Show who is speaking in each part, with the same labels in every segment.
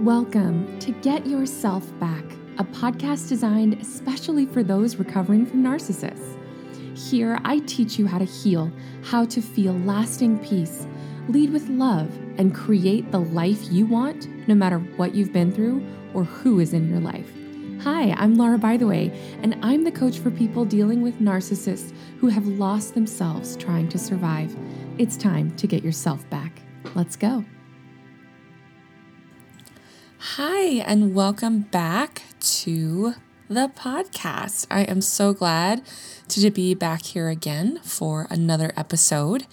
Speaker 1: Welcome to Get Yourself Back, a podcast designed especially for those recovering from narcissists. Here, I teach you how to heal, how to feel lasting peace, lead with love, and create the life you want no matter what you've been through or who is in your life. Hi, I'm Laura, by the way, and I'm the coach for people dealing with narcissists who have lost themselves trying to survive. It's time to get yourself back. Let's go.
Speaker 2: Hi, and welcome back to the podcast. I am so glad to be back here again for another episode.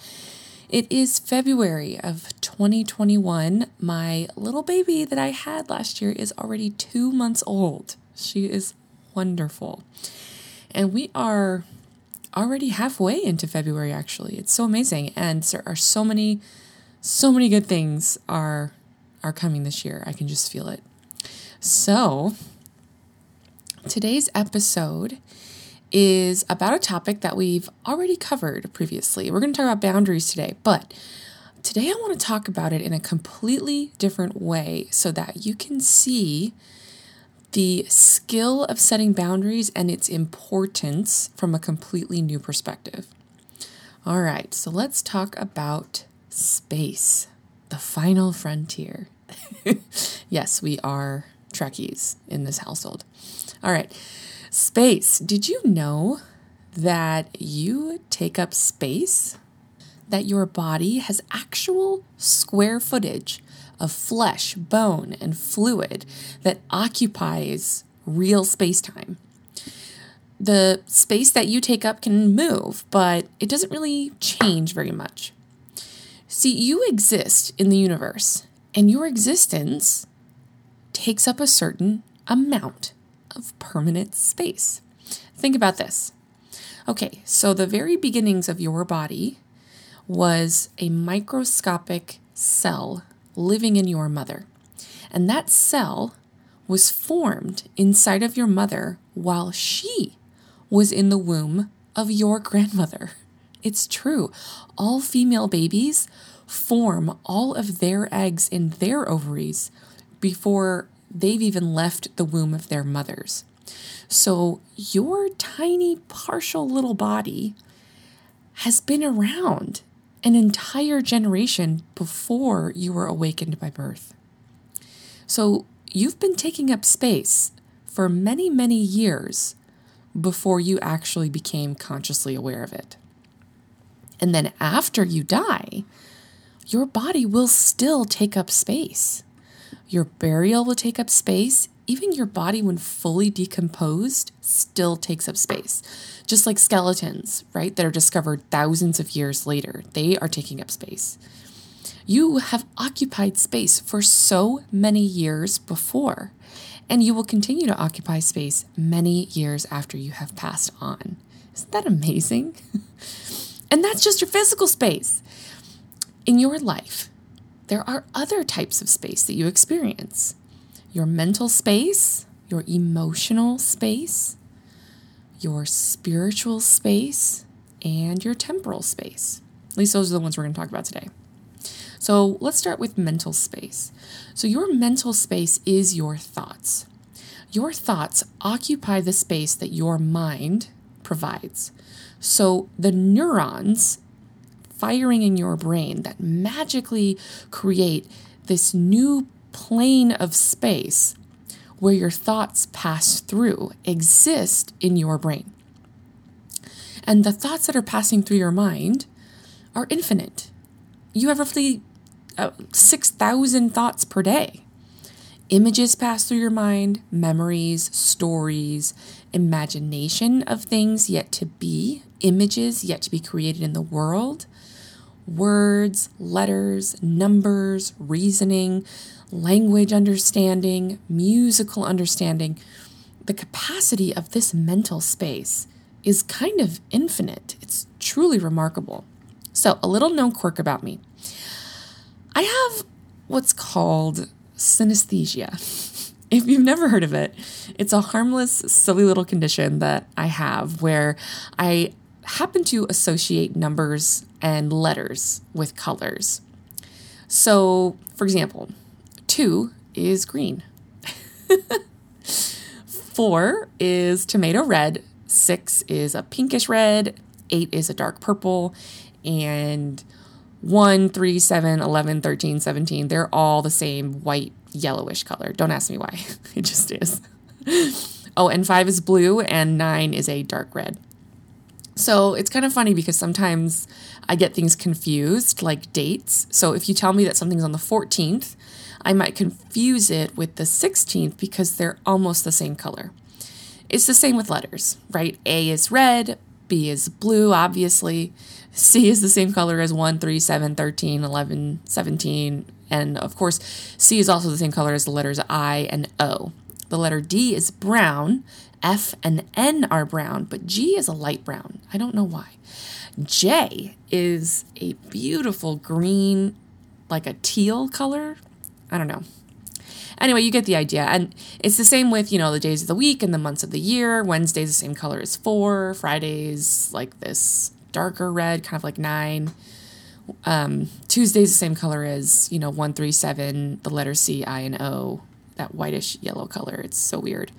Speaker 2: It is February of 2021. My little baby that I had last year is already two months old. She is wonderful. And we are already halfway into February, actually. It's so amazing. And there are so many, so many good things are are coming this year. I can just feel it. So, today's episode is about a topic that we've already covered previously. We're going to talk about boundaries today, but today I want to talk about it in a completely different way so that you can see the skill of setting boundaries and its importance from a completely new perspective. All right, so let's talk about space, the final frontier. yes, we are Trekkies in this household. All right, space. Did you know that you take up space? That your body has actual square footage of flesh, bone, and fluid that occupies real space time. The space that you take up can move, but it doesn't really change very much. See, you exist in the universe, and your existence takes up a certain amount of permanent space. Think about this. Okay, so the very beginnings of your body was a microscopic cell living in your mother. And that cell was formed inside of your mother while she was in the womb of your grandmother. It's true. All female babies form all of their eggs in their ovaries before they've even left the womb of their mothers. So your tiny, partial little body has been around an entire generation before you were awakened by birth. So you've been taking up space for many, many years before you actually became consciously aware of it. And then after you die, your body will still take up space. Your burial will take up space. Even your body, when fully decomposed, still takes up space. Just like skeletons, right, that are discovered thousands of years later, they are taking up space. You have occupied space for so many years before, and you will continue to occupy space many years after you have passed on. Isn't that amazing? and that's just your physical space. In your life, there are other types of space that you experience your mental space, your emotional space, your spiritual space, and your temporal space. At least those are the ones we're going to talk about today. So let's start with mental space. So, your mental space is your thoughts. Your thoughts occupy the space that your mind provides. So, the neurons firing in your brain that magically create this new plane of space where your thoughts pass through exist in your brain. And the thoughts that are passing through your mind are infinite. You have roughly uh, 6,000 thoughts per day. Images pass through your mind, memories, stories, imagination of things yet to be, images yet to be created in the world, words, letters, numbers, reasoning, language understanding, musical understanding. The capacity of this mental space is kind of infinite. It's truly remarkable. So, a little known quirk about me I have what's called synesthesia. If you've never heard of it, it's a harmless, silly little condition that I have where I happen to associate numbers and letters with colors. So, for example, two is green. Four is tomato red. Six is a pinkish red. Eight is a dark purple. And 1, 3, 7, 11, 13, 17, they're all the same white, yellowish color. Don't ask me why. it just is. oh, and 5 is blue, and 9 is a dark red. So it's kind of funny because sometimes I get things confused, like dates. So if you tell me that something's on the 14th, I might confuse it with the 16th because they're almost the same color. It's the same with letters, right? A is red, B is blue, obviously. C is the same color as 1, 3, 7, 13, 11, 17. And of course, C is also the same color as the letters I and O. The letter D is brown, F and N are brown, but G is a light brown. I don't know why. J is a beautiful green, like a teal color. I don't know. Anyway, you get the idea. And it's the same with, you know, the days of the week and the months of the year. Wednesday's the same color as four, Friday's like this darker red, kind of like nine. Um, Tuesday's the same color as, you know, one, three, seven, the letter C, I, and O, that whitish yellow color. It's so weird.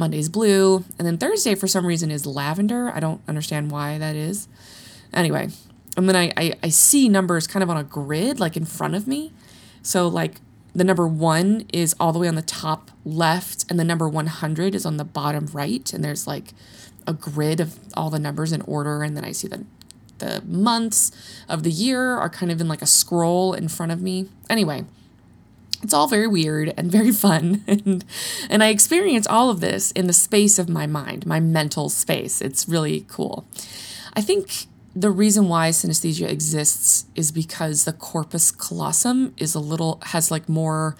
Speaker 2: Monday's blue. And then Thursday, for some reason, is lavender. I don't understand why that is. Anyway, and then I, I, I see numbers kind of on a grid, like in front of me. So, like, the number one is all the way on the top left, and the number 100 is on the bottom right. And there's like a grid of all the numbers in order. And then I see the, the months of the year are kind of in like a scroll in front of me. Anyway, it's all very weird and very fun. And, and I experience all of this in the space of my mind, my mental space. It's really cool. I think the reason why synesthesia exists is because the corpus callosum is a little has like more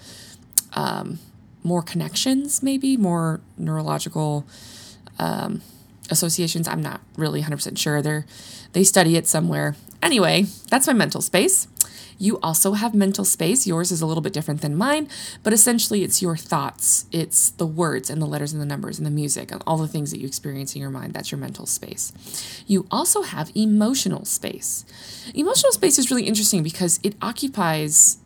Speaker 2: um, more connections maybe more neurological um, associations i'm not really 100% sure they they study it somewhere anyway that's my mental space you also have mental space. Yours is a little bit different than mine, but essentially it's your thoughts, it's the words and the letters and the numbers and the music and all the things that you experience in your mind. That's your mental space. You also have emotional space. Emotional space is really interesting because it occupies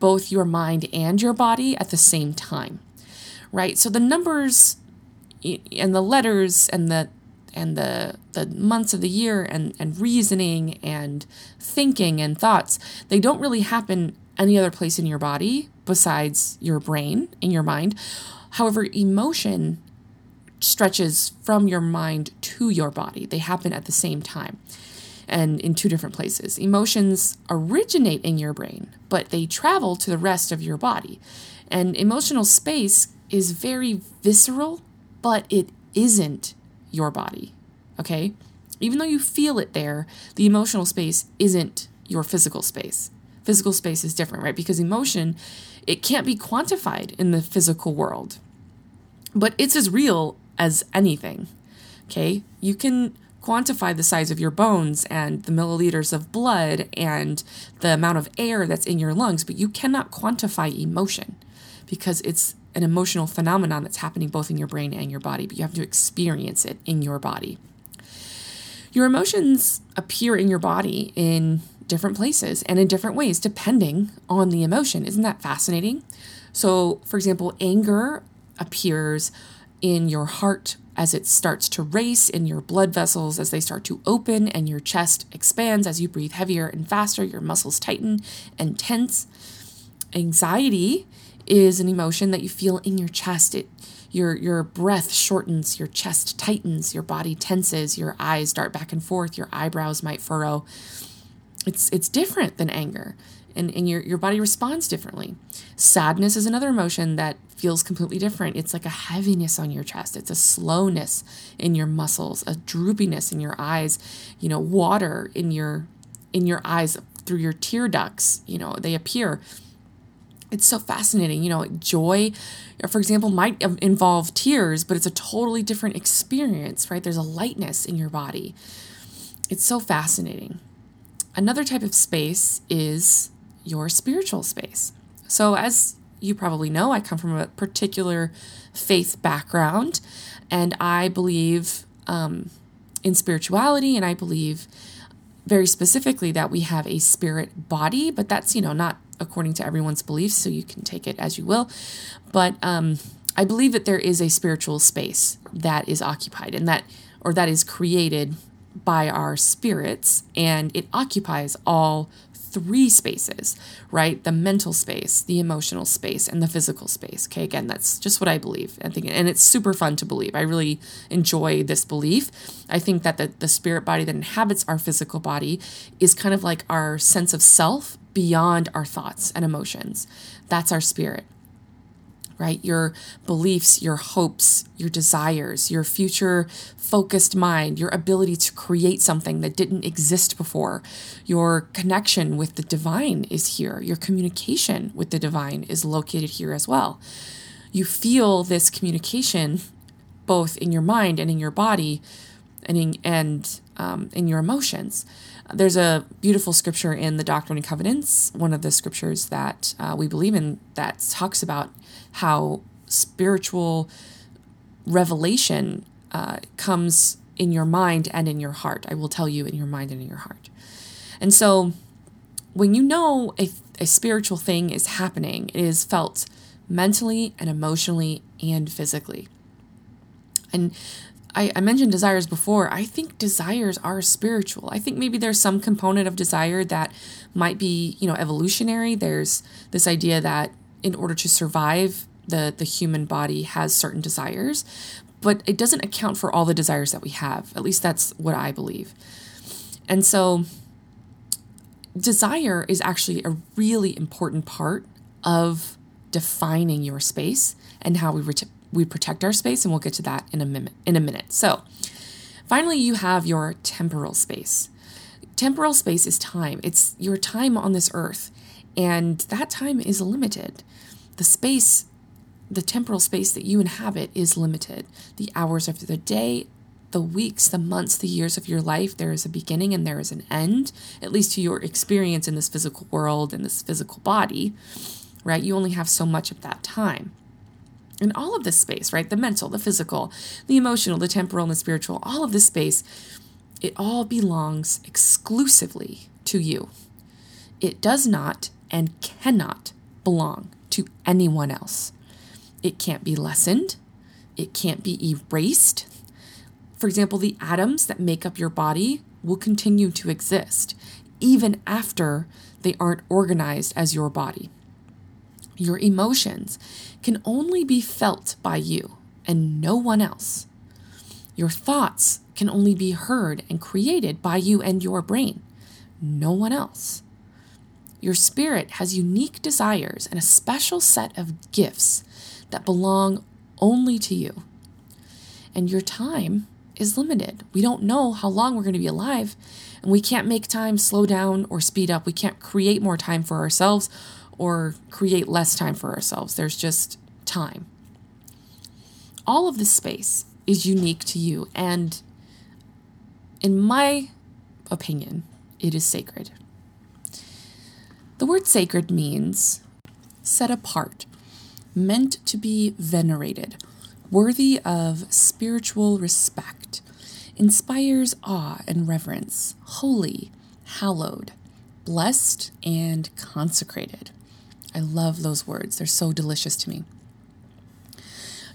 Speaker 2: both your mind and your body at the same time, right? So the numbers and the letters and the and the the months of the year and and reasoning and thinking and thoughts they don't really happen any other place in your body besides your brain in your mind. However emotion stretches from your mind to your body. They happen at the same time and in two different places. Emotions originate in your brain but they travel to the rest of your body. And emotional space is very visceral but it isn't your body. Okay? Even though you feel it there, the emotional space isn't your physical space. Physical space is different, right? Because emotion, it can't be quantified in the physical world. But it's as real as anything. Okay? You can quantify the size of your bones and the milliliters of blood and the amount of air that's in your lungs, but you cannot quantify emotion because it's an emotional phenomenon that's happening both in your brain and your body, but you have to experience it in your body. Your emotions appear in your body in different places and in different ways depending on the emotion. Isn't that fascinating? So, for example, anger appears in your heart as it starts to race, in your blood vessels as they start to open, and your chest expands as you breathe heavier and faster, your muscles tighten and tense. Anxiety is an emotion that you feel in your chest. It your your breath shortens, your chest tightens, your body tenses, your eyes dart back and forth, your eyebrows might furrow. It's it's different than anger. And, and your, your body responds differently. Sadness is another emotion that feels completely different. It's like a heaviness on your chest. It's a slowness in your muscles, a droopiness in your eyes, you know, water in your in your eyes through your tear ducts, you know, they appear it's so fascinating. You know, joy, for example, might involve tears, but it's a totally different experience, right? There's a lightness in your body. It's so fascinating. Another type of space is your spiritual space. So, as you probably know, I come from a particular faith background, and I believe um, in spirituality, and I believe very specifically that we have a spirit body, but that's, you know, not according to everyone's beliefs, so you can take it as you will. But um, I believe that there is a spiritual space that is occupied and that, or that is created by our spirits, and it occupies all three spaces, right? The mental space, the emotional space, and the physical space. Okay, again, that's just what I believe. I think, and it's super fun to believe. I really enjoy this belief. I think that the, the spirit body that inhabits our physical body is kind of like our sense of self beyond our thoughts and emotions. That's our spirit right? Your beliefs, your hopes, your desires, your future focused mind, your ability to create something that didn't exist before. Your connection with the divine is here. Your communication with the divine is located here as well. You feel this communication both in your mind and in your body and in, and um, in your emotions. There's a beautiful scripture in the Doctrine and Covenants, one of the scriptures that uh, we believe in, that talks about how spiritual revelation uh, comes in your mind and in your heart. I will tell you in your mind and in your heart. And so when you know a, a spiritual thing is happening, it is felt mentally and emotionally and physically. And I, I mentioned desires before. I think desires are spiritual. I think maybe there's some component of desire that might be, you know, evolutionary. There's this idea that in order to survive, the, the human body has certain desires, but it doesn't account for all the desires that we have. At least that's what I believe. And so, desire is actually a really important part of defining your space and how we we protect our space, and we'll get to that in a minute. In a minute. So, finally, you have your temporal space. Temporal space is time. It's your time on this earth, and that time is limited. The space, the temporal space that you inhabit, is limited. The hours of the day, the weeks, the months, the years of your life, there is a beginning and there is an end, at least to your experience in this physical world, in this physical body, right? You only have so much of that time. And all of this space, right? The mental, the physical, the emotional, the temporal, and the spiritual, all of this space, it all belongs exclusively to you. It does not and cannot belong to anyone else. It can't be lessened, it can't be erased. For example, the atoms that make up your body will continue to exist even after they aren't organized as your body. Your emotions can only be felt by you and no one else. Your thoughts can only be heard and created by you and your brain, no one else. Your spirit has unique desires and a special set of gifts that belong only to you. And your time is limited. We don't know how long we're going to be alive, and we can't make time slow down or speed up. We can't create more time for ourselves or create less time for ourselves. There's just time. All of this space is unique to you, and in my opinion, it is sacred. The word sacred means set apart, meant to be venerated, worthy of spiritual respect, inspires awe and reverence, holy, hallowed, blessed, and consecrated. I love those words, they're so delicious to me.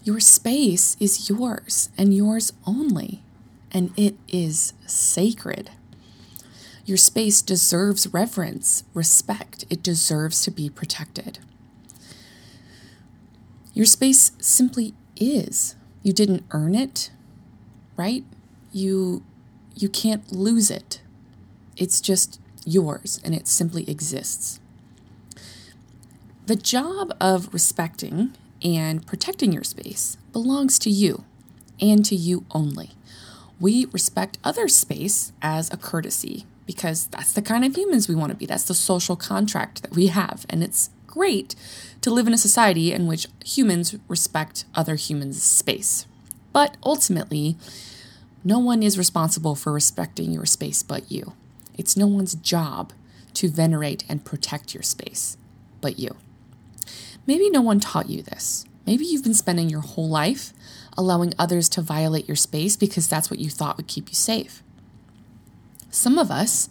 Speaker 2: Your space is yours and yours only, and it is sacred. Your space deserves reverence, respect. It deserves to be protected. Your space simply is. You didn't earn it, right? You you can't lose it. It's just yours and it simply exists. The job of respecting and protecting your space belongs to you and to you only. We respect other space as a courtesy because that's the kind of humans we want to be. That's the social contract that we have. And it's great to live in a society in which humans respect other humans' space. But ultimately, no one is responsible for respecting your space but you. It's no one's job to venerate and protect your space but you. Maybe no one taught you this. Maybe you've been spending your whole life allowing others to violate your space because that's what you thought would keep you safe. Some of us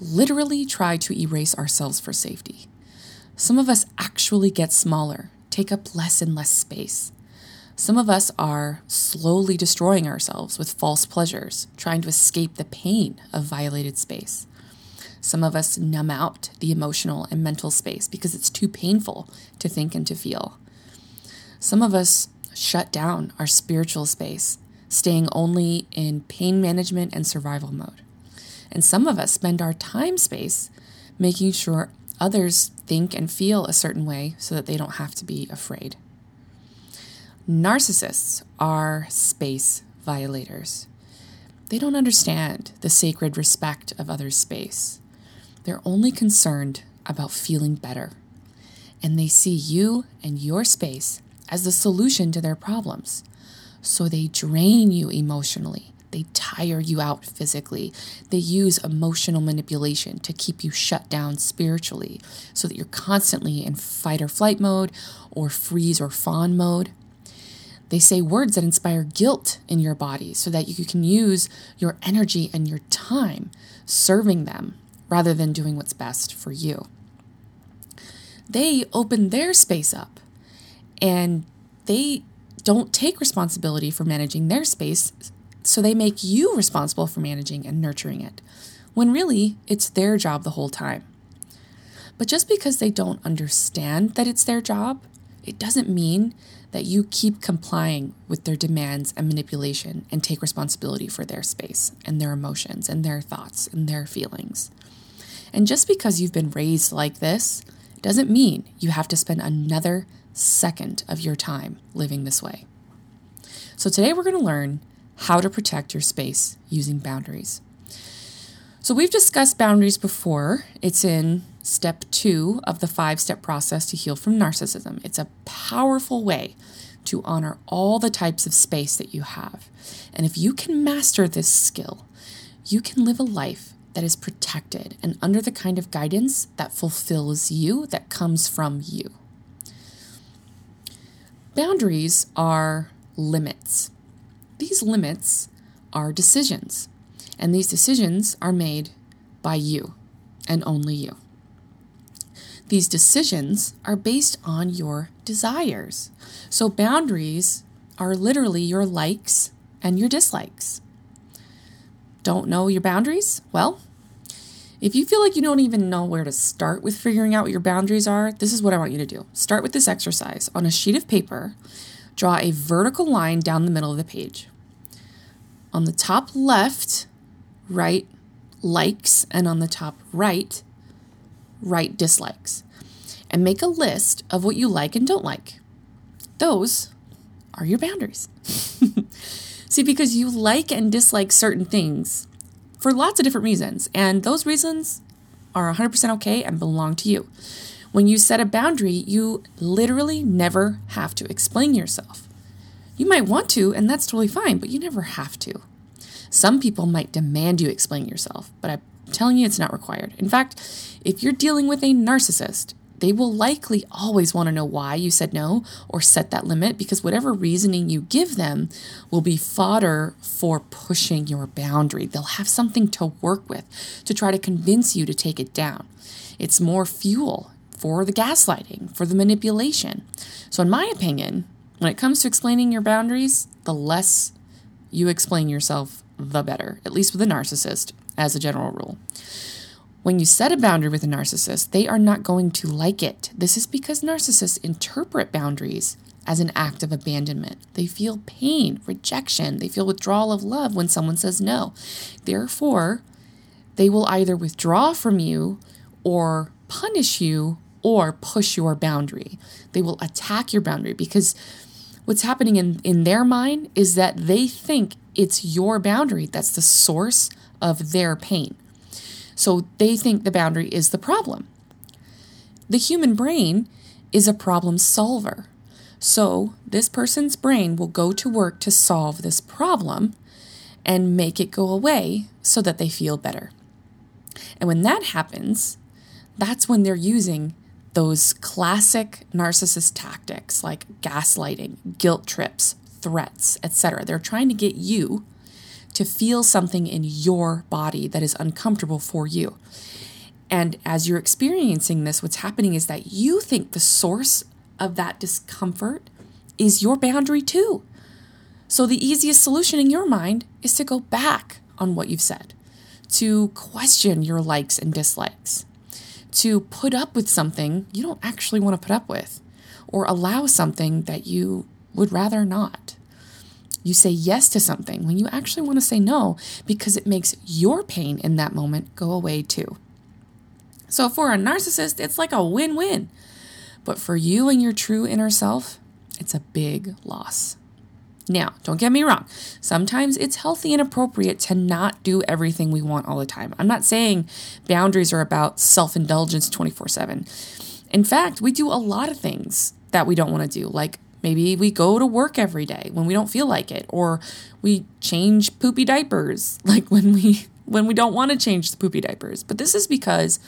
Speaker 2: literally try to erase ourselves for safety. Some of us actually get smaller, take up less and less space. Some of us are slowly destroying ourselves with false pleasures, trying to escape the pain of violated space. Some of us numb out the emotional and mental space because it's too painful to think and to feel. Some of us shut down our spiritual space, staying only in pain management and survival mode. And some of us spend our time space making sure others think and feel a certain way so that they don't have to be afraid. Narcissists are space violators. They don't understand the sacred respect of others' space. They're only concerned about feeling better. And they see you and your space as the solution to their problems. So they drain you emotionally. They tire you out physically. They use emotional manipulation to keep you shut down spiritually so that you're constantly in fight or flight mode or freeze or fawn mode. They say words that inspire guilt in your body so that you can use your energy and your time serving them rather than doing what's best for you. They open their space up and they don't take responsibility for managing their space so they make you responsible for managing and nurturing it, when really it's their job the whole time. But just because they don't understand that it's their job, it doesn't mean that you keep complying with their demands and manipulation and take responsibility for their space and their emotions and their thoughts and their feelings. And just because you've been raised like this doesn't mean you have to spend another second of your time living this way. So today we're going to learn how to protect your space using boundaries. So, we've discussed boundaries before. It's in step two of the five step process to heal from narcissism. It's a powerful way to honor all the types of space that you have. And if you can master this skill, you can live a life that is protected and under the kind of guidance that fulfills you, that comes from you. Boundaries are limits. These limits are decisions, and these decisions are made by you and only you. These decisions are based on your desires. So, boundaries are literally your likes and your dislikes. Don't know your boundaries? Well, if you feel like you don't even know where to start with figuring out what your boundaries are, this is what I want you to do. Start with this exercise. On a sheet of paper, draw a vertical line down the middle of the page. On the top left, write likes, and on the top right, write dislikes. And make a list of what you like and don't like. Those are your boundaries. See, because you like and dislike certain things for lots of different reasons, and those reasons are 100% okay and belong to you. When you set a boundary, you literally never have to explain yourself. You might want to, and that's totally fine, but you never have to. Some people might demand you explain yourself, but I'm telling you it's not required. In fact, if you're dealing with a narcissist, they will likely always want to know why you said no or set that limit because whatever reasoning you give them will be fodder for pushing your boundary. They'll have something to work with to try to convince you to take it down. It's more fuel for the gaslighting, for the manipulation. So, in my opinion, when it comes to explaining your boundaries, the less you explain yourself, the better, at least with a narcissist, as a general rule. When you set a boundary with a narcissist, they are not going to like it. This is because narcissists interpret boundaries as an act of abandonment. They feel pain, rejection, they feel withdrawal of love when someone says no. Therefore, they will either withdraw from you or punish you or push your boundary. They will attack your boundary because what's happening in, in their mind is that they think it's your boundary that's the source of their pain. So they think the boundary is the problem. The human brain is a problem solver. So this person's brain will go to work to solve this problem and make it go away so that they feel better. And when that happens, that's when they're using those classic narcissist tactics like gaslighting, guilt trips, threats, etc. They're trying to get you to feel something in your body that is uncomfortable for you. And as you're experiencing this, what's happening is that you think the source of that discomfort is your boundary too. So the easiest solution in your mind is to go back on what you've said, to question your likes and dislikes, to put up with something you don't actually want to put up with, or allow something that you would rather not. You say yes to something when you actually want to say no because it makes your pain in that moment go away too. So for a narcissist, it's like a win win. But for you and your true inner self, it's a big loss. Now, don't get me wrong. Sometimes it's healthy and appropriate to not do everything we want all the time. I'm not saying boundaries are about self indulgence 24 7. In fact, we do a lot of things that we don't want to do, like maybe we go to work every day when we don't feel like it, or we change poopy diapers, like when we when we don't want to change the poopy diapers. But this is because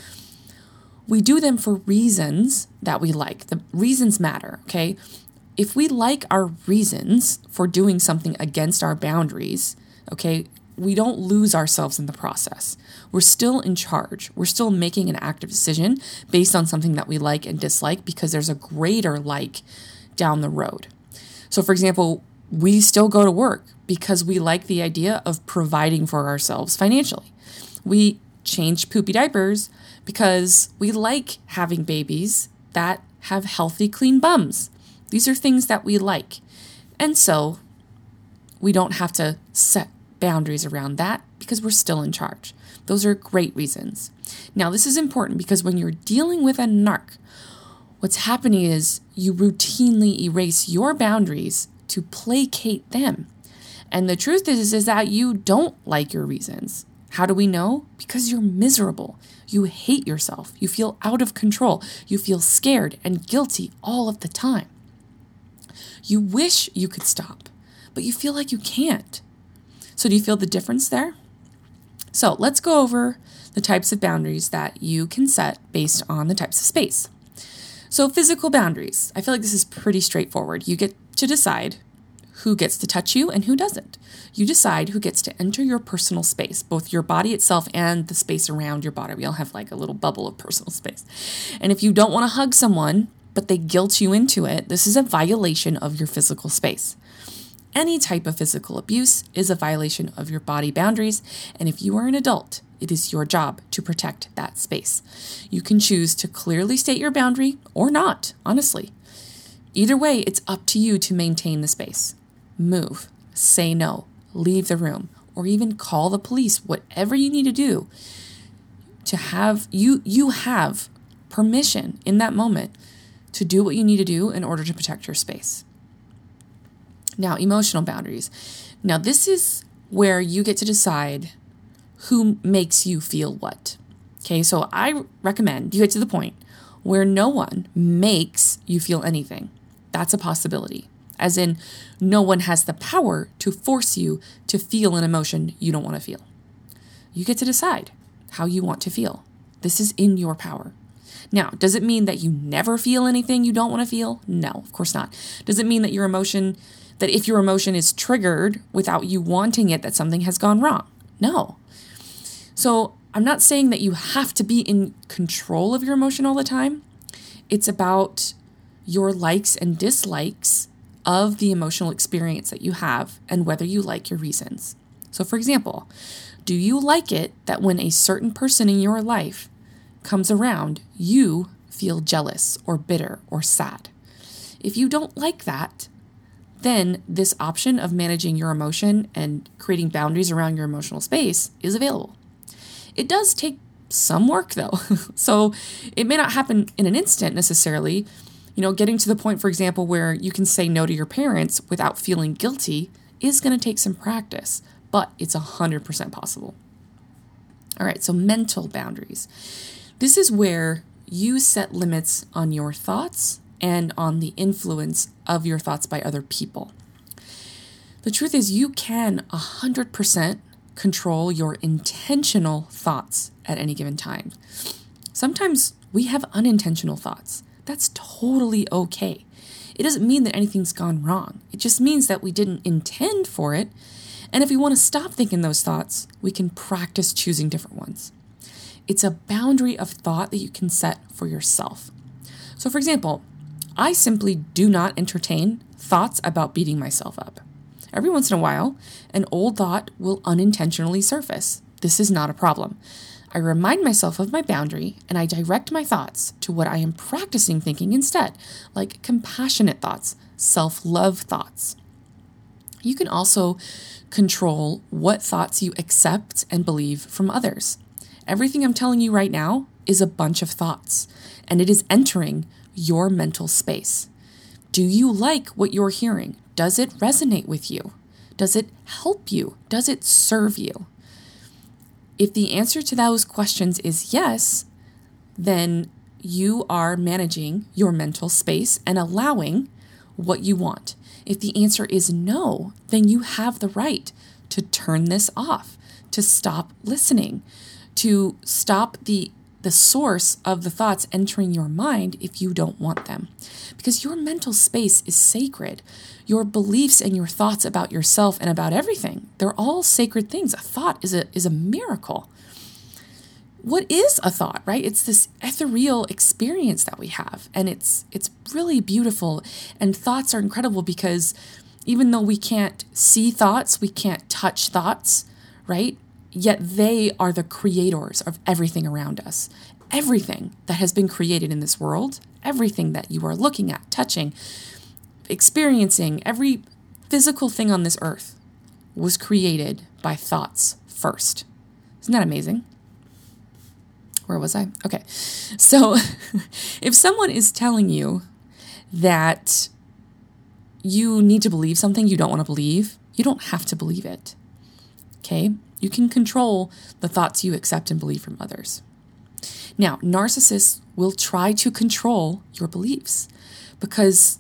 Speaker 2: we do them for reasons that we like. The reasons matter, okay? if we like our reasons for doing something against our boundaries, okay, we don't lose ourselves in the process. We're still in charge. We're still making an active decision based on something that we like and dislike because there's a greater like down the road. So, for example, we still go to work because we like the idea of providing for ourselves financially. We change poopy diapers because we like having babies that have healthy, clean bums. These are things that we like. And so we don't have to set boundaries around that because we're still in charge. Those are great reasons. Now, this is important because when you're dealing with a narc, what's happening is you routinely erase your boundaries to placate them. And the truth is, is that you don't like your reasons. How do we know? Because you're miserable. You hate yourself. You feel out of control. You feel scared and guilty all of the time. You wish you could stop, but you feel like you can't. So, do you feel the difference there? So, let's go over the types of boundaries that you can set based on the types of space. So, physical boundaries. I feel like this is pretty straightforward. You get to decide who gets to touch you and who doesn't. You decide who gets to enter your personal space, both your body itself and the space around your body. We all have like a little bubble of personal space. And if you don't want to hug someone, but they guilt you into it, this is a violation of your physical space. Any type of physical abuse is a violation of your body boundaries, and if you are an adult, it is your job to protect that space. You can choose to clearly state your boundary or not, honestly. Either way, it's up to you to maintain the space. Move, say no, leave the room, or even call the police, whatever you need to do to have you you have permission in that moment to do what you need to do in order to protect your space. Now, emotional boundaries. Now, this is where you get to decide who makes you feel what. Okay, so I recommend you get to the point where no one makes you feel anything. That's a possibility. As in, no one has the power to force you to feel an emotion you don't want to feel. You get to decide how you want to feel. This is in your power. Now, does it mean that you never feel anything you don't want to feel? No, of course not. Does it mean that your emotion, that if your emotion is triggered without you wanting it, that something has gone wrong? No. So I'm not saying that you have to be in control of your emotion all the time. It's about your likes and dislikes of the emotional experience that you have and whether you like your reasons. So, for example, do you like it that when a certain person in your life comes around, you feel jealous or bitter or sad. If you don't like that, then this option of managing your emotion and creating boundaries around your emotional space is available. It does take some work though. so it may not happen in an instant necessarily. You know, getting to the point, for example, where you can say no to your parents without feeling guilty is going to take some practice, but it's 100% possible. All right, so mental boundaries. This is where you set limits on your thoughts and on the influence of your thoughts by other people. The truth is, you can 100% control your intentional thoughts at any given time. Sometimes we have unintentional thoughts. That's totally okay. It doesn't mean that anything's gone wrong. It just means that we didn't intend for it And if we want to stop thinking those thoughts, we can practice choosing different ones. It's a boundary of thought that you can set for yourself. So, for example, I simply do not entertain thoughts about beating myself up. Every once in a while, an old thought will unintentionally surface. This is not a problem. I remind myself of my boundary and I direct my thoughts to what I am practicing thinking instead, like compassionate thoughts, self love thoughts. You can also control what thoughts you accept and believe from others. Everything I'm telling you right now is a bunch of thoughts, and it is entering your mental space. Do you like what you're hearing? Does it resonate with you? Does it help you? Does it serve you? If the answer to those questions is yes, then you are managing your mental space and allowing what you want. If the answer is no, then you have the right to turn this off, to stop listening, to stop the the source of the thoughts entering your mind if you don't want them. Because your mental space is sacred. Your beliefs and your thoughts about yourself and about everything, they're all sacred things. A thought is a is a miracle. What is a thought, right? It's this ethereal experience that we have and it's it's really beautiful and thoughts are incredible because even though we can't see thoughts, we can't touch thoughts, right? Yet they are the creators of everything around us. Everything that has been created in this world, everything that you are looking at, touching, experiencing, every physical thing on this earth was created by thoughts first. Isn't that amazing? Where was I? Okay. So if someone is telling you that you need to believe something you don't want to believe, you don't have to believe it. Okay? You can control the thoughts you accept and believe from others. Now, narcissists will try to control your beliefs because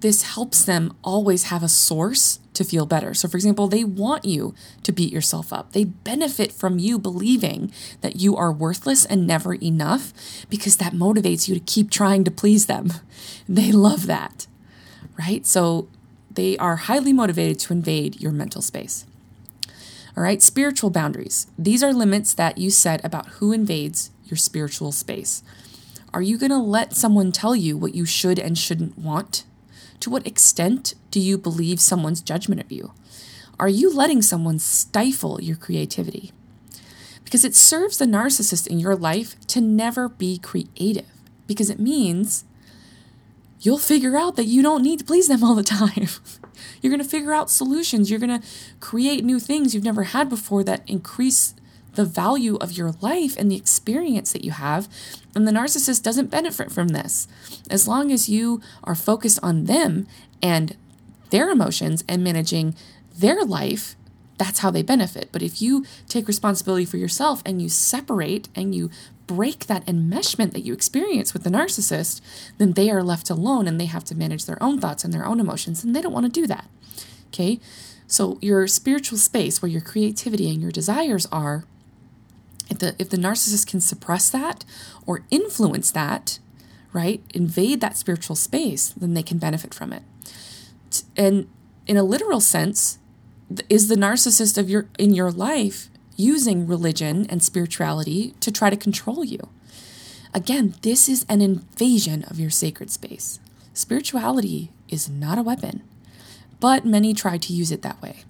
Speaker 2: this helps them always have a source to feel better. So, for example, they want you to beat yourself up. They benefit from you believing that you are worthless and never enough because that motivates you to keep trying to please them. They love that, right? So, they are highly motivated to invade your mental space. All right, spiritual boundaries. These are limits that you set about who invades your spiritual space. Are you going to let someone tell you what you should and shouldn't want? To what extent do you believe someone's judgment of you? Are you letting someone stifle your creativity? Because it serves the narcissist in your life to never be creative, because it means you'll figure out that you don't need to please them all the time. You're going to figure out solutions. You're going to create new things you've never had before that increase the value of your life and the experience that you have. And the narcissist doesn't benefit from this. As long as you are focused on them and their emotions and managing their life, that's how they benefit. But if you take responsibility for yourself and you separate and you break that enmeshment that you experience with the narcissist, then they are left alone and they have to manage their own thoughts and their own emotions, and they don't want to do that. Okay? So, your spiritual space where your creativity and your desires are, if the, if the narcissist can suppress that or influence that, right, invade that spiritual space, then they can benefit from it. And in a literal sense, is the narcissist of your in your life using religion and spirituality to try to control you. Again, this is an invasion of your sacred space. Spirituality is not a weapon, but many try to use it that way.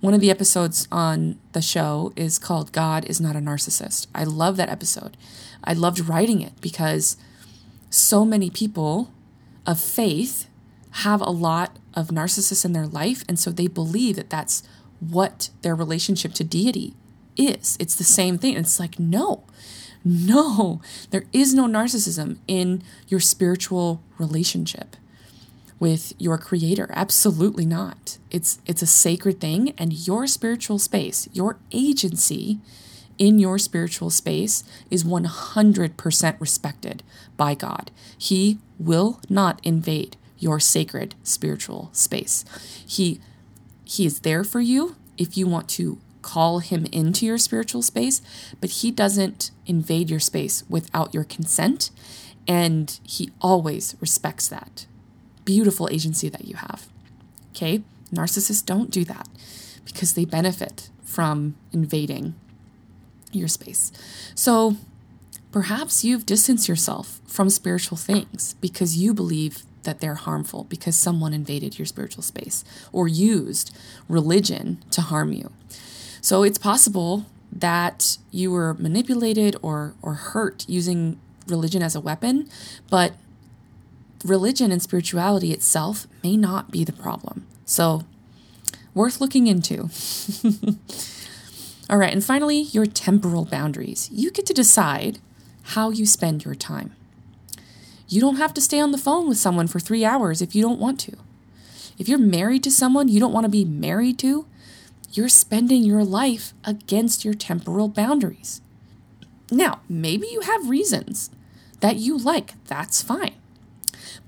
Speaker 2: One of the episodes on the show is called God is Not a Narcissist. I love that episode. I loved writing it because so many people of faith have a lot of narcissists in their life, and so they believe that that's what their relationship to deity is. It's the same thing. It's like, no, no, there is no narcissism in your spiritual relationship with your creator. Absolutely not. It's it's a sacred thing. And your spiritual space your agency in your spiritual space is 100% respected by God. He will not invade your sacred spiritual space. He he is there for you if you want to call him into your spiritual space, but he doesn't invade your space without your consent. And he always respects that beautiful agency that you have. Okay? Narcissists don't do that because they benefit from invading your space. So perhaps you've distanced yourself from spiritual things because you believe that they're harmful because someone invaded your spiritual space or used religion to harm you. So it's possible that you were manipulated or or hurt using religion as a weapon, but religion and spirituality itself may not be the problem. So worth looking into. All right, and finally, your temporal boundaries. You get to decide how you spend your time. You don't have to stay on the phone with someone for three hours if you don't want to. If you're married to someone you don't want to be married to, you're spending your life against your temporal boundaries. Now, maybe you have reasons that you like, that's fine.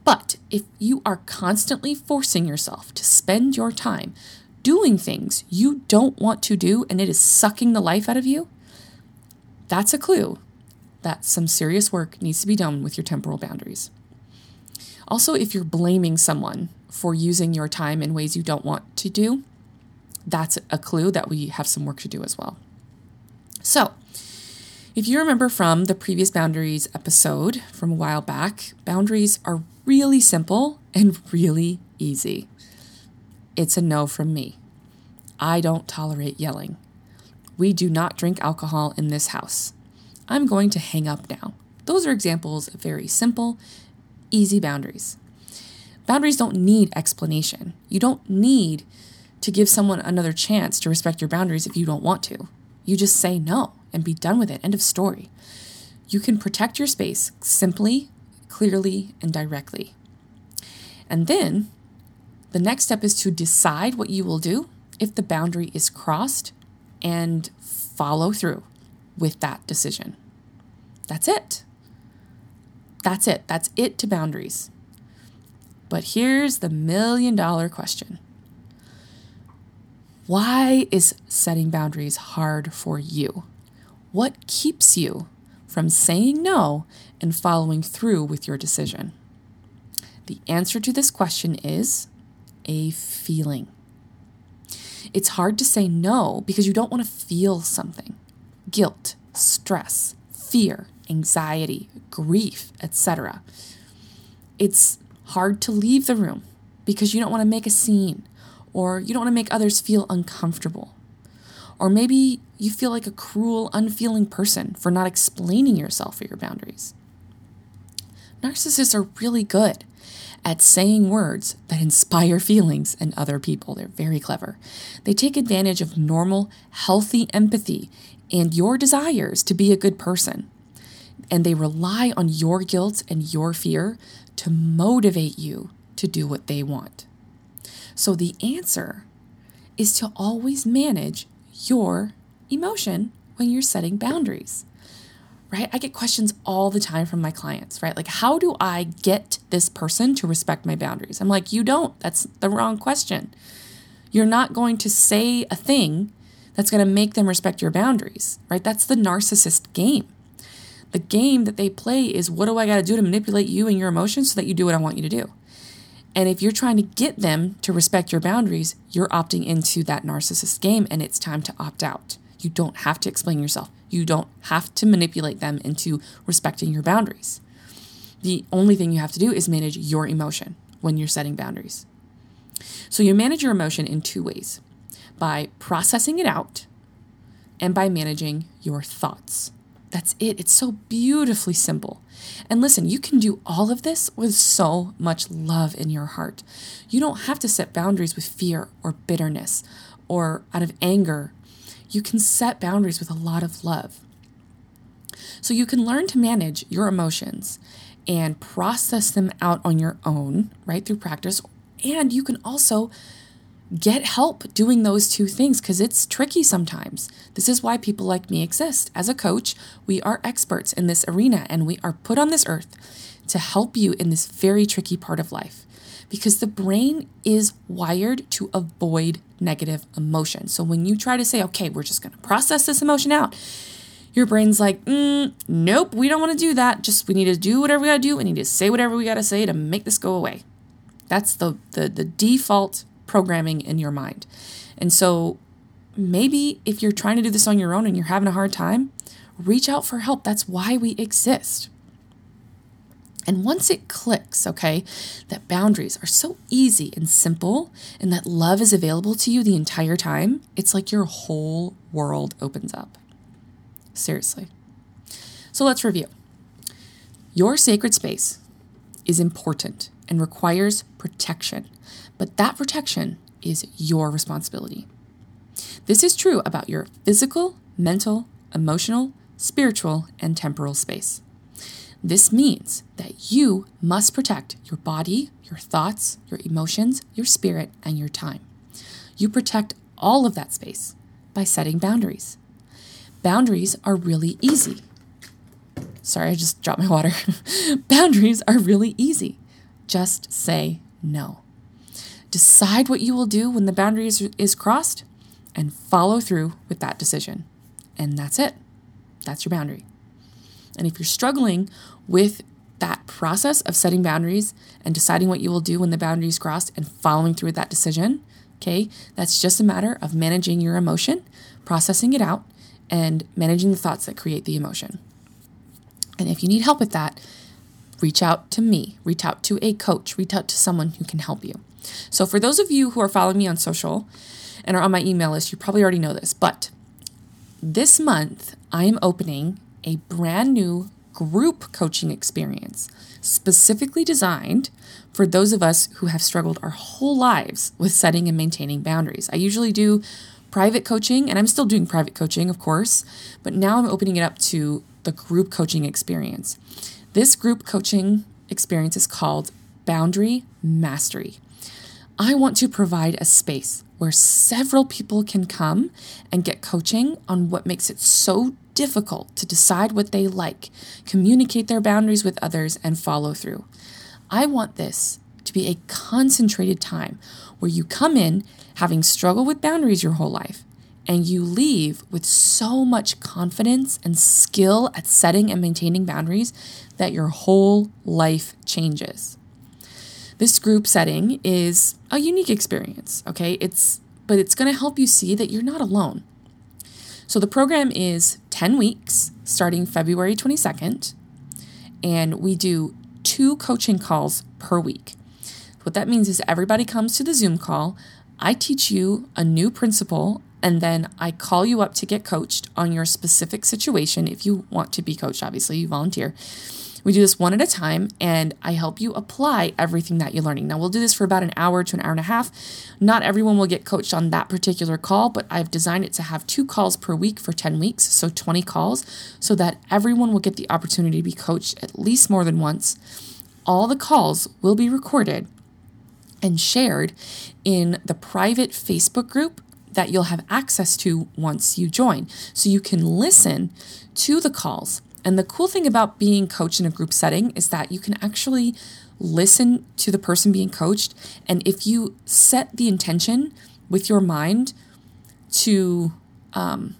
Speaker 2: But if you are constantly forcing yourself to spend your time doing things you don't want to do and it is sucking the life out of you, that's a clue that some serious work needs to be done with your temporal boundaries. Also, if you're blaming someone for using your time in ways you don't want to do, that's a clue that we have some work to do as well. So, if you remember from the previous boundaries episode from a while back, boundaries are really simple and really easy. It's a no from me. I don't tolerate yelling. We do not drink alcohol in this house. I'm going to hang up now. Those are examples of very simple, easy boundaries. Boundaries don't need explanation. You don't need to give someone another chance to respect your boundaries if you don't want to. You just say no and be done with it. End of story. You can protect your space simply, clearly, and directly. And then the next step is to decide what you will do if the boundary is crossed and follow through with that decision. That's it. That's it. That's it to boundaries. But here's the million dollar question Why is setting boundaries hard for you? What keeps you from saying no and following through with your decision? The answer to this question is a feeling. It's hard to say no because you don't want to feel something guilt, stress, fear, anxiety, grief, etc. It's hard to leave the room because you don't want to make a scene or you don't want to make others feel uncomfortable. Or maybe you feel like a cruel, unfeeling person for not explaining yourself or your boundaries. Narcissists are really good at saying words that inspire feelings in other people. They're very clever. They take advantage of normal, healthy empathy and your desires to be a good person. And they rely on your guilt and your fear to motivate you to do what they want. So the answer is to always manage your emotion when you're setting boundaries right? I get questions all the time from my clients, right? Like, how do I get this person to respect my boundaries? I'm like, you don't. That's the wrong question. You're not going to say a thing that's going to make them respect your boundaries, right? That's the narcissist game. The game that they play is what do I got to do to manipulate you and your emotions so that you do what I want you to do? And if you're trying to get them to respect your boundaries, you're opting into that narcissist game and it's time to opt out. You don't have to explain yourself. You don't have to manipulate them into respecting your boundaries. The only thing you have to do is manage your emotion when you're setting boundaries. So you manage your emotion in two ways by processing it out and by managing your thoughts. That's it. It's so beautifully simple. And listen, you can do all of this with so much love in your heart. You don't have to set boundaries with fear or bitterness or out of anger you can set boundaries with a lot of love. So you can learn to manage your emotions and process them out on your own, right, through practice. And you can also get help doing those two things because it's tricky sometimes. This is why people like me exist. As a coach, we are experts in this arena and we are put on this earth to help you in this very tricky part of life because the brain is wired to avoid negative emotion. So when you try to say, okay, we're just going to process this emotion out, your brain's like, mm, nope, we don't want to do that. Just we need to do whatever we got to do. We need to say whatever we got to say to make this go away. That's the, the the default programming in your mind. And so maybe if you're trying to do this on your own and you're having a hard time, reach out for help. That's why we exist. And once it clicks, okay, that boundaries are so easy and simple and that love is available to you the entire time, it's like your whole world opens up. Seriously. So let's review. Your sacred space is important and requires protection, but that protection is your responsibility. This is true about your physical, mental, emotional, spiritual, and temporal space. This means that you must protect your body, your thoughts, your emotions, your spirit, and your time. You protect all of that space by setting boundaries. Boundaries are really easy. Sorry, I just dropped my water. boundaries are really easy. Just say no. Decide what you will do when the boundary is, is crossed and follow through with that decision. And that's it. That's your boundary. And if you're struggling with that process of setting boundaries and deciding what you will do when the boundary is crossed and following through with that decision, okay, that's just a matter of managing your emotion, processing it out, and managing the thoughts that create the emotion. And if you need help with that, reach out to me, reach out to a coach, reach out to someone who can help you. So, for those of you who are following me on social and are on my email list, you probably already know this, but this month I am opening a brand new group coaching experience specifically designed for those of us who have struggled our whole lives with setting and maintaining boundaries. I usually do private coaching, and I'm still doing private coaching, of course, but now I'm opening it up to the group coaching experience. This group coaching experience is called Boundary Mastery. I want to provide a space where several people can come and get coaching on what makes it so difficult to decide what they like, communicate their boundaries with others, and follow through. I want this to be a concentrated time where you come in having struggled with boundaries your whole life and you leave with so much confidence and skill at setting and maintaining boundaries that your whole life changes. This group setting is a unique experience, okay? It's but it's going to help you see that you're not alone. So the program is 10 weeks starting February 22nd, and we do two coaching calls per week. What that means is everybody comes to the Zoom call. I teach you a new principle and then I call you up to get coached on your specific situation. If you want to be coached, obviously, you volunteer. We do this one at a time, and I help you apply everything that you're learning. Now, we'll do this for about an hour to an hour and a half. Not everyone will get coached on that particular call, but I've designed it to have two calls per week for 10 weeks, so 20 calls, so that everyone will get the opportunity to be coached at least more than once. All the calls will be recorded and shared in the private Facebook group that you'll have access to once you join. So you can listen to the calls. And the cool thing about being coached in a group setting is that you can actually listen to the person being coached. And if you set the intention with your mind to um,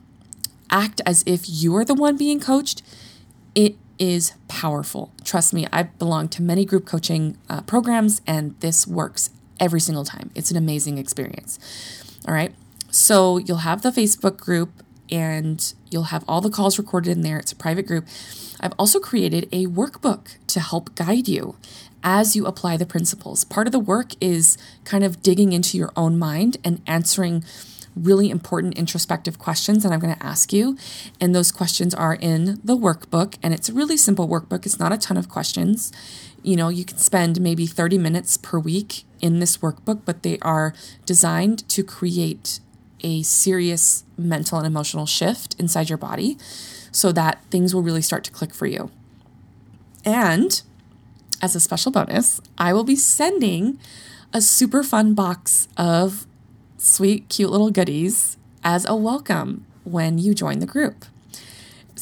Speaker 2: act as if you are the one being coached, it is powerful. Trust me, I belong to many group coaching uh, programs, and this works every single time. It's an amazing experience. All right. So you'll have the Facebook group and you'll have all the calls recorded in there. It's a private group. I've also created a workbook to help guide you as you apply the principles. Part of the work is kind of digging into your own mind and answering really important introspective questions that I'm going to ask you. And those questions are in the workbook. And it's a really simple workbook, it's not a ton of questions. You know, you can spend maybe 30 minutes per week in this workbook, but they are designed to create a serious mental and emotional shift inside your body so that things will really start to click for you. And as a special bonus, I will be sending a super fun box of sweet, cute little goodies as a welcome when you join the group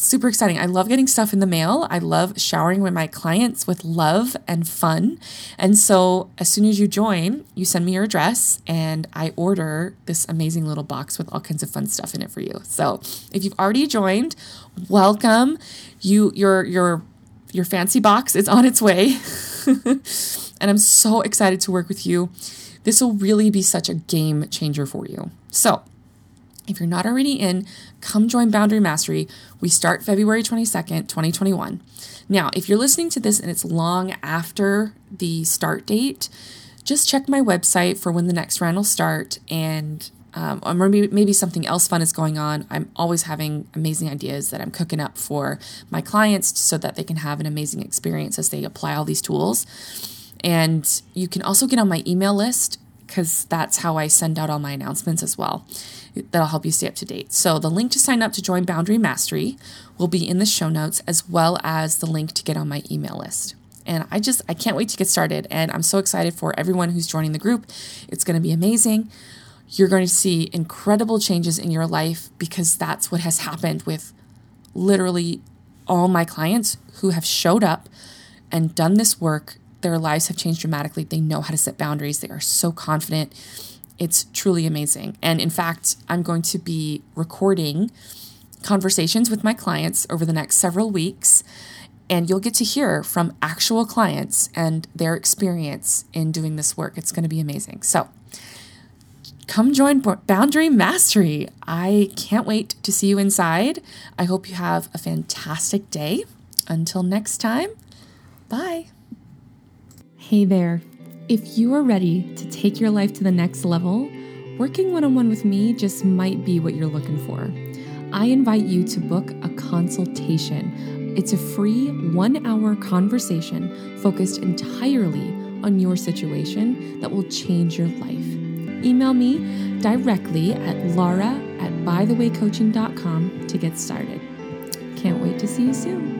Speaker 2: super exciting. I love getting stuff in the mail. I love showering with my clients with love and fun. And so, as soon as you join, you send me your address and I order this amazing little box with all kinds of fun stuff in it for you. So, if you've already joined, welcome. You your your your fancy box is on its way. and I'm so excited to work with you. This will really be such a game changer for you. So, If you're not already in, come join Boundary Mastery. We start February 22nd, 2021. Now, if you're listening to this and it's long after the start date, just check my website for when the next round will start and um, or maybe, maybe something else fun is going on. I'm always having amazing ideas that I'm cooking up for my clients so that they can have an amazing experience as they apply all these tools. And you can also get on my email list because that's how I send out all my announcements as well. That'll help you stay up to date. So, the link to sign up to join Boundary Mastery will be in the show notes, as well as the link to get on my email list. And I just, I can't wait to get started. And I'm so excited for everyone who's joining the group. It's going to be amazing. You're going to see incredible changes in your life because that's what has happened with literally all my clients who have showed up and done this work their lives have changed dramatically. They know how to set boundaries. They are so confident. It's truly amazing. And in fact, I'm going to be recording conversations with my clients over the next several weeks. And you'll get to hear from actual clients and their experience in doing this work. It's going to be amazing. So, come join Boundary Mastery. I can't wait to see you inside. I hope you have a fantastic day. Until next time, bye.
Speaker 1: Hey there. If you are ready to take your life to the next level, working one on one with me just might be what you're looking for. I invite you to book a consultation. It's a free one hour conversation focused entirely on your situation that will change your life. Email me directly at laura at bythewaycoaching.com to get started. Can't wait to see you soon.